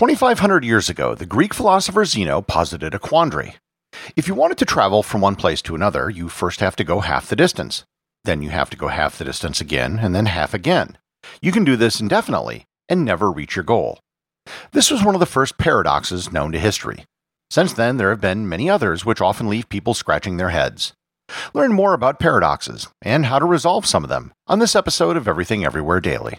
2,500 years ago, the Greek philosopher Zeno posited a quandary. If you wanted to travel from one place to another, you first have to go half the distance. Then you have to go half the distance again, and then half again. You can do this indefinitely and never reach your goal. This was one of the first paradoxes known to history. Since then, there have been many others which often leave people scratching their heads. Learn more about paradoxes and how to resolve some of them on this episode of Everything Everywhere Daily.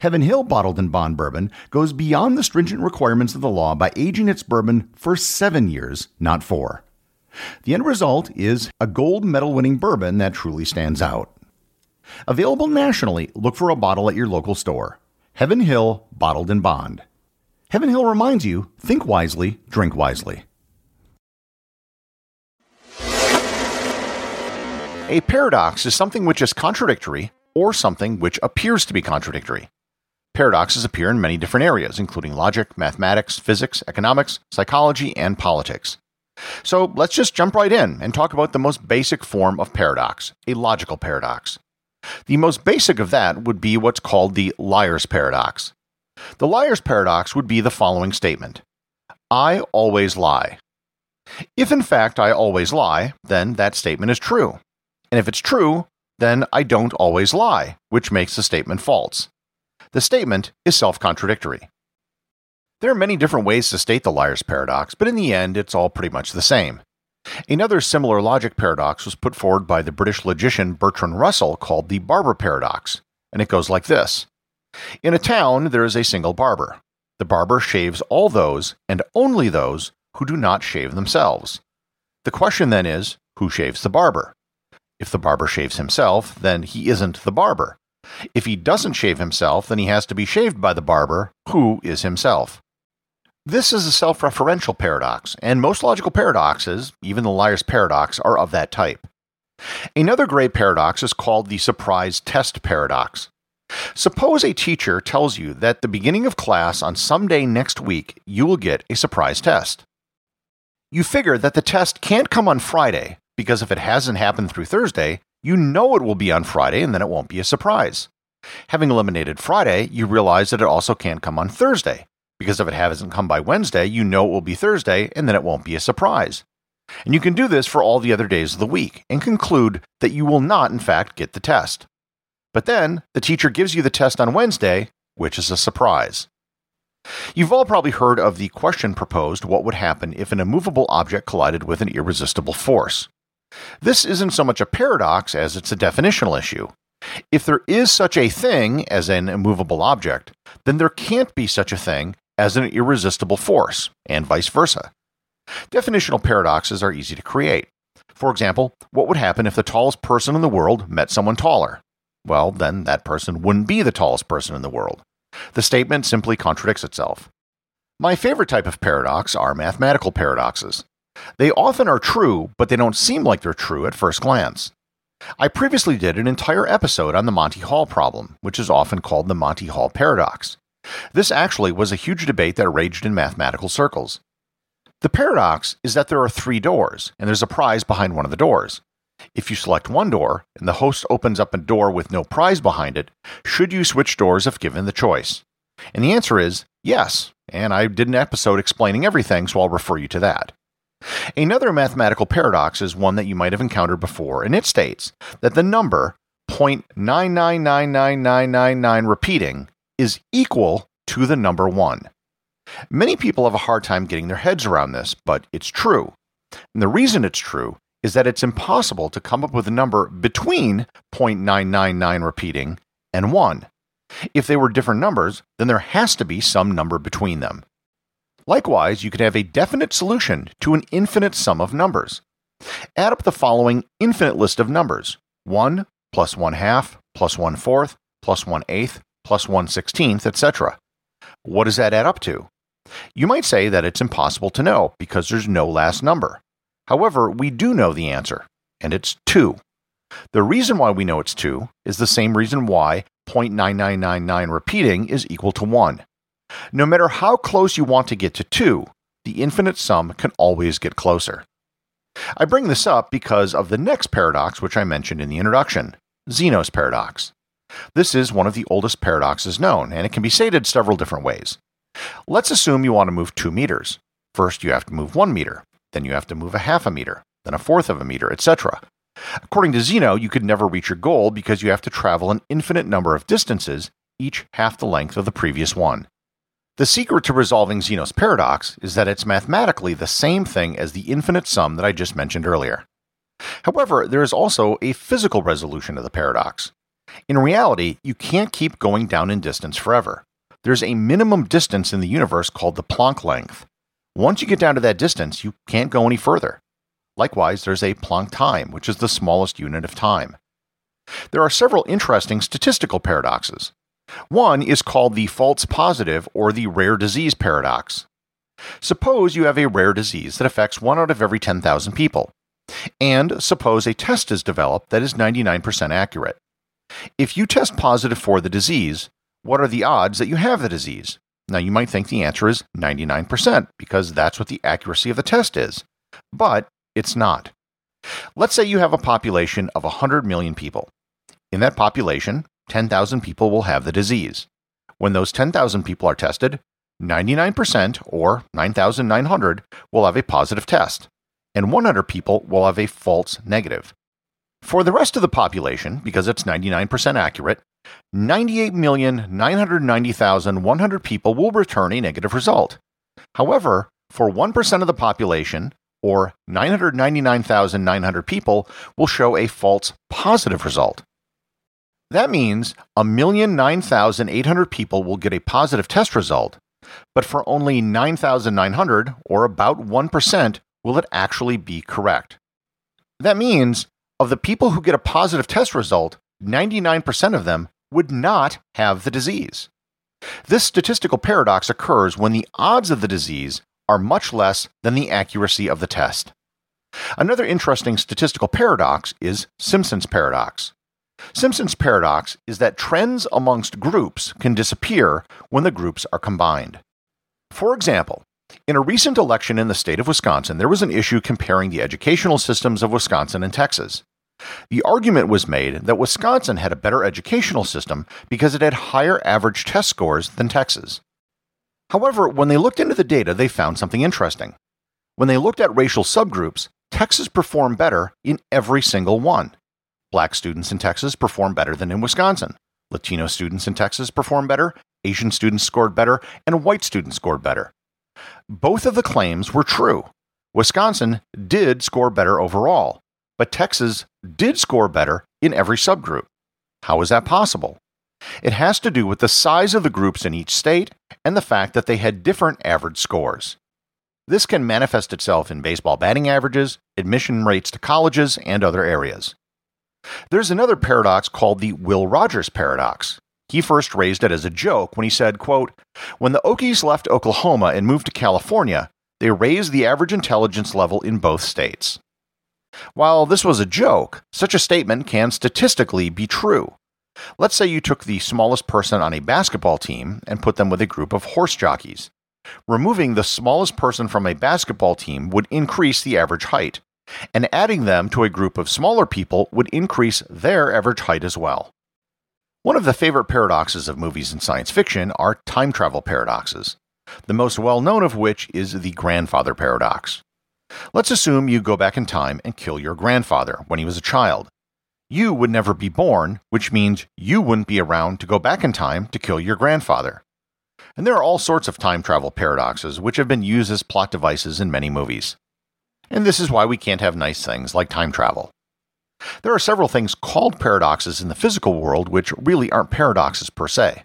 Heaven Hill Bottled in Bond bourbon goes beyond the stringent requirements of the law by aging its bourbon for seven years, not four. The end result is a gold medal winning bourbon that truly stands out. Available nationally, look for a bottle at your local store. Heaven Hill Bottled in Bond. Heaven Hill reminds you think wisely, drink wisely. A paradox is something which is contradictory or something which appears to be contradictory. Paradoxes appear in many different areas, including logic, mathematics, physics, economics, psychology, and politics. So let's just jump right in and talk about the most basic form of paradox, a logical paradox. The most basic of that would be what's called the liar's paradox. The liar's paradox would be the following statement I always lie. If in fact I always lie, then that statement is true. And if it's true, then I don't always lie, which makes the statement false. The statement is self contradictory. There are many different ways to state the liar's paradox, but in the end, it's all pretty much the same. Another similar logic paradox was put forward by the British logician Bertrand Russell called the barber paradox, and it goes like this In a town, there is a single barber. The barber shaves all those, and only those, who do not shave themselves. The question then is who shaves the barber? If the barber shaves himself, then he isn't the barber. If he doesn't shave himself, then he has to be shaved by the barber, who is himself. This is a self referential paradox, and most logical paradoxes, even the liar's paradox, are of that type. Another great paradox is called the surprise test paradox. Suppose a teacher tells you that the beginning of class on some day next week you will get a surprise test. You figure that the test can't come on Friday because if it hasn't happened through Thursday, you know it will be on Friday and then it won't be a surprise. Having eliminated Friday, you realize that it also can't come on Thursday because if it hasn't come by Wednesday, you know it will be Thursday, and then it won't be a surprise. And you can do this for all the other days of the week and conclude that you will not, in fact, get the test. But then the teacher gives you the test on Wednesday, which is a surprise. You've all probably heard of the question proposed what would happen if an immovable object collided with an irresistible force. This isn't so much a paradox as it's a definitional issue. If there is such a thing as an immovable object, then there can't be such a thing as an irresistible force, and vice versa. Definitional paradoxes are easy to create. For example, what would happen if the tallest person in the world met someone taller? Well, then that person wouldn't be the tallest person in the world. The statement simply contradicts itself. My favorite type of paradox are mathematical paradoxes. They often are true, but they don't seem like they're true at first glance. I previously did an entire episode on the Monty Hall problem, which is often called the Monty Hall paradox. This actually was a huge debate that raged in mathematical circles. The paradox is that there are three doors, and there's a prize behind one of the doors. If you select one door, and the host opens up a door with no prize behind it, should you switch doors if given the choice? And the answer is yes, and I did an episode explaining everything, so I'll refer you to that. Another mathematical paradox is one that you might have encountered before, and it states that the number 0.9999999 repeating is equal to the number 1. Many people have a hard time getting their heads around this, but it's true. And the reason it's true is that it's impossible to come up with a number between 0.999 repeating and 1. If they were different numbers, then there has to be some number between them. Likewise, you could have a definite solution to an infinite sum of numbers. Add up the following infinite list of numbers 1 plus 1 half plus 1 fourth plus 1 eighth plus 1 sixteenth, etc. What does that add up to? You might say that it's impossible to know because there's no last number. However, we do know the answer, and it's 2. The reason why we know it's 2 is the same reason why 0.9999 repeating is equal to 1. No matter how close you want to get to 2, the infinite sum can always get closer. I bring this up because of the next paradox which I mentioned in the introduction Zeno's paradox. This is one of the oldest paradoxes known, and it can be stated several different ways. Let's assume you want to move 2 meters. First, you have to move 1 meter, then you have to move a half a meter, then a fourth of a meter, etc. According to Zeno, you could never reach your goal because you have to travel an infinite number of distances, each half the length of the previous one. The secret to resolving Zeno's paradox is that it's mathematically the same thing as the infinite sum that I just mentioned earlier. However, there is also a physical resolution to the paradox. In reality, you can't keep going down in distance forever. There's a minimum distance in the universe called the Planck length. Once you get down to that distance, you can't go any further. Likewise, there's a Planck time, which is the smallest unit of time. There are several interesting statistical paradoxes. One is called the false positive or the rare disease paradox. Suppose you have a rare disease that affects one out of every 10,000 people, and suppose a test is developed that is 99% accurate. If you test positive for the disease, what are the odds that you have the disease? Now, you might think the answer is 99% because that's what the accuracy of the test is, but it's not. Let's say you have a population of 100 million people. In that population, 10,000 people will have the disease. When those 10,000 people are tested, 99% or 9,900 will have a positive test, and 100 people will have a false negative. For the rest of the population, because it's 99% accurate, 98,990,100 people will return a negative result. However, for 1% of the population, or 999,900 people, will show a false positive result. That means 1,009,800 people will get a positive test result, but for only 9,900, or about 1%, will it actually be correct. That means of the people who get a positive test result, 99% of them would not have the disease. This statistical paradox occurs when the odds of the disease are much less than the accuracy of the test. Another interesting statistical paradox is Simpson's paradox. Simpson's paradox is that trends amongst groups can disappear when the groups are combined. For example, in a recent election in the state of Wisconsin, there was an issue comparing the educational systems of Wisconsin and Texas. The argument was made that Wisconsin had a better educational system because it had higher average test scores than Texas. However, when they looked into the data, they found something interesting. When they looked at racial subgroups, Texas performed better in every single one. Black students in Texas performed better than in Wisconsin. Latino students in Texas performed better, Asian students scored better, and white students scored better. Both of the claims were true. Wisconsin did score better overall, but Texas did score better in every subgroup. How is that possible? It has to do with the size of the groups in each state and the fact that they had different average scores. This can manifest itself in baseball batting averages, admission rates to colleges, and other areas. There's another paradox called the Will Rogers paradox. He first raised it as a joke when he said, quote, When the Okies left Oklahoma and moved to California, they raised the average intelligence level in both states. While this was a joke, such a statement can statistically be true. Let's say you took the smallest person on a basketball team and put them with a group of horse jockeys. Removing the smallest person from a basketball team would increase the average height, and adding them to a group of smaller people would increase their average height as well. One of the favorite paradoxes of movies and science fiction are time travel paradoxes, the most well known of which is the grandfather paradox. Let's assume you go back in time and kill your grandfather when he was a child. You would never be born, which means you wouldn't be around to go back in time to kill your grandfather. And there are all sorts of time travel paradoxes which have been used as plot devices in many movies. And this is why we can't have nice things like time travel. There are several things called paradoxes in the physical world which really aren't paradoxes per se.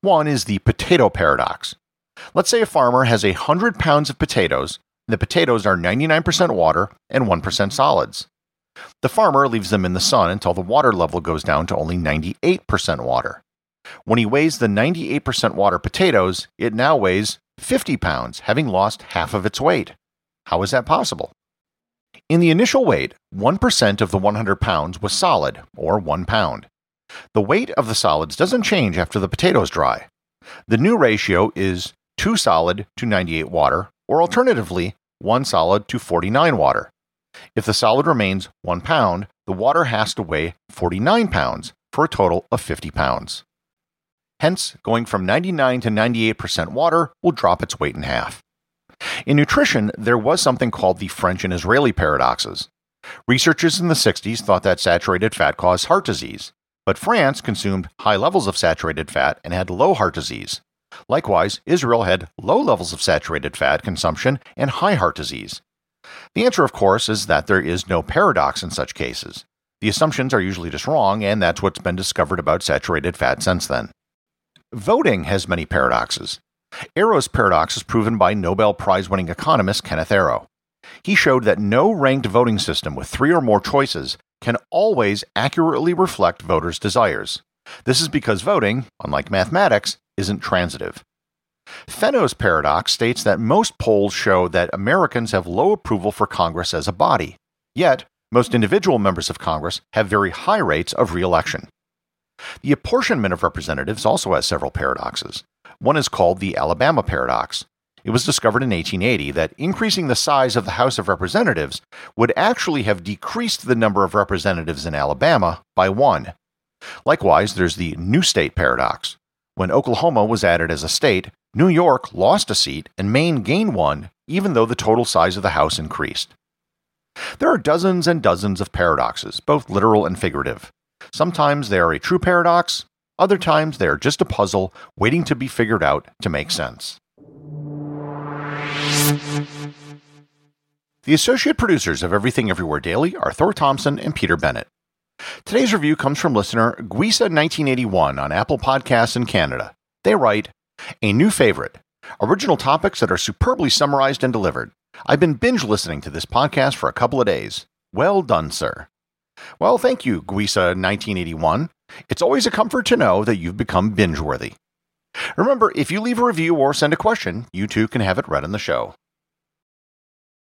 One is the potato paradox. Let's say a farmer has a hundred pounds of potatoes the potatoes are 99% water and 1% solids. The farmer leaves them in the sun until the water level goes down to only 98% water. When he weighs the 98% water potatoes, it now weighs 50 pounds, having lost half of its weight. How is that possible? In the initial weight, 1% of the 100 pounds was solid, or 1 pound. The weight of the solids doesn't change after the potatoes dry. The new ratio is 2 solid to 98 water, or alternatively, 1 solid to 49 water. If the solid remains 1 pound, the water has to weigh 49 pounds for a total of 50 pounds. Hence, going from 99 to 98% water will drop its weight in half. In nutrition, there was something called the French and Israeli paradoxes. Researchers in the 60s thought that saturated fat caused heart disease, but France consumed high levels of saturated fat and had low heart disease. Likewise, Israel had low levels of saturated fat consumption and high heart disease. The answer, of course, is that there is no paradox in such cases. The assumptions are usually just wrong, and that's what's been discovered about saturated fat since then. Voting has many paradoxes. Arrow's paradox is proven by Nobel Prize winning economist Kenneth Arrow. He showed that no ranked voting system with three or more choices can always accurately reflect voters' desires. This is because voting, unlike mathematics, isn't transitive. Fenno's paradox states that most polls show that Americans have low approval for Congress as a body, yet, most individual members of Congress have very high rates of reelection. The apportionment of representatives also has several paradoxes. One is called the Alabama paradox. It was discovered in 1880 that increasing the size of the House of Representatives would actually have decreased the number of representatives in Alabama by one. Likewise, there's the new state paradox. When Oklahoma was added as a state, New York lost a seat and Maine gained one, even though the total size of the House increased. There are dozens and dozens of paradoxes, both literal and figurative. Sometimes they are a true paradox, other times they are just a puzzle waiting to be figured out to make sense. The associate producers of Everything Everywhere Daily are Thor Thompson and Peter Bennett. Today's review comes from listener Guisa1981 on Apple Podcasts in Canada. They write, A new favorite. Original topics that are superbly summarized and delivered. I've been binge listening to this podcast for a couple of days. Well done, sir. Well, thank you, Guisa1981. It's always a comfort to know that you've become binge worthy. Remember, if you leave a review or send a question, you too can have it read on the show.